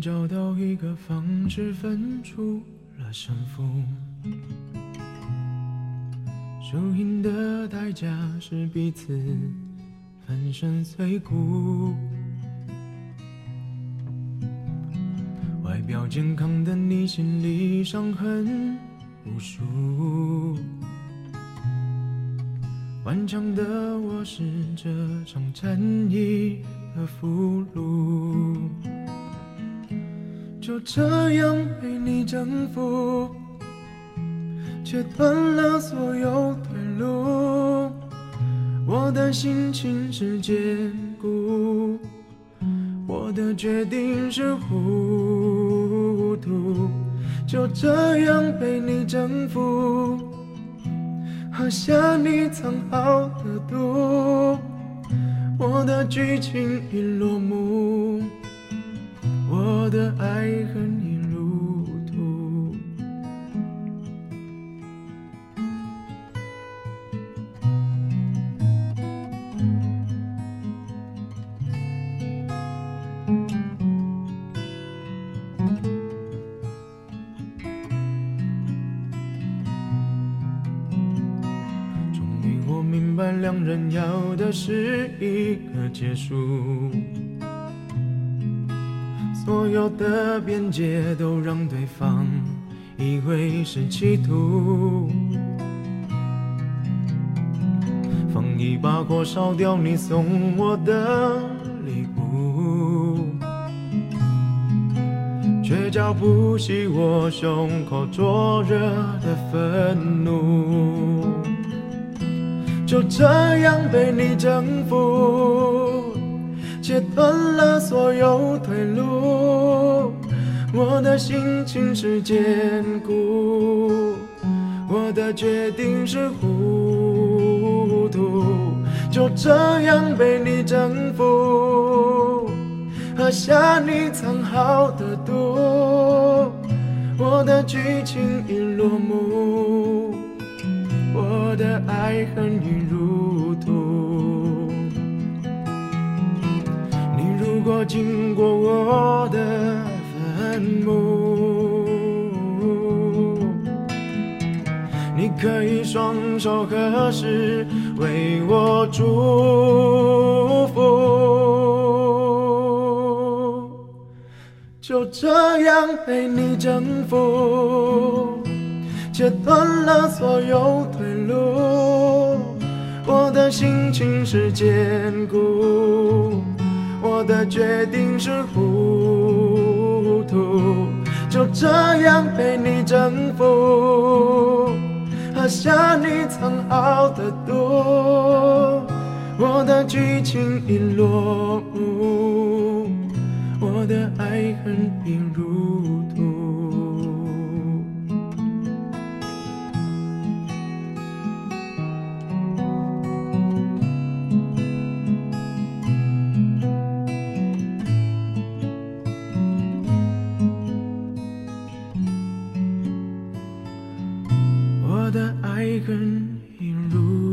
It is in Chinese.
找到一个方式分出了胜负。输赢的代价是彼此粉身碎骨。外表健康的你，心里伤痕无数。顽强的我是这场战役的俘虏，就这样被你征服。切断了所有退路，我的心情是坚固，我的决定是糊涂，就这样被你征服，喝下你藏好的毒，我的剧情已落幕，我的爱恨已入土。终于我明白两人要的是一个结束。所有的边界都让对方以为是企图，放一把火烧掉你送我的礼物，却浇不熄我胸口灼热的愤怒。就这样被你征服，切断了所有退路。我的心情是坚固，我的决定是糊涂。就这样被你征服，喝下你藏好的毒。我的剧情已落幕。我的爱恨已入果经过我的坟墓，你可以双手合十为我祝福，就这样被你征服。切断了所有退路，我的心情是坚固，我的决定是糊涂，就这样被你征服，喝下你藏好的毒，我的剧情已落幕，我的爱恨已入。我的爱恨一如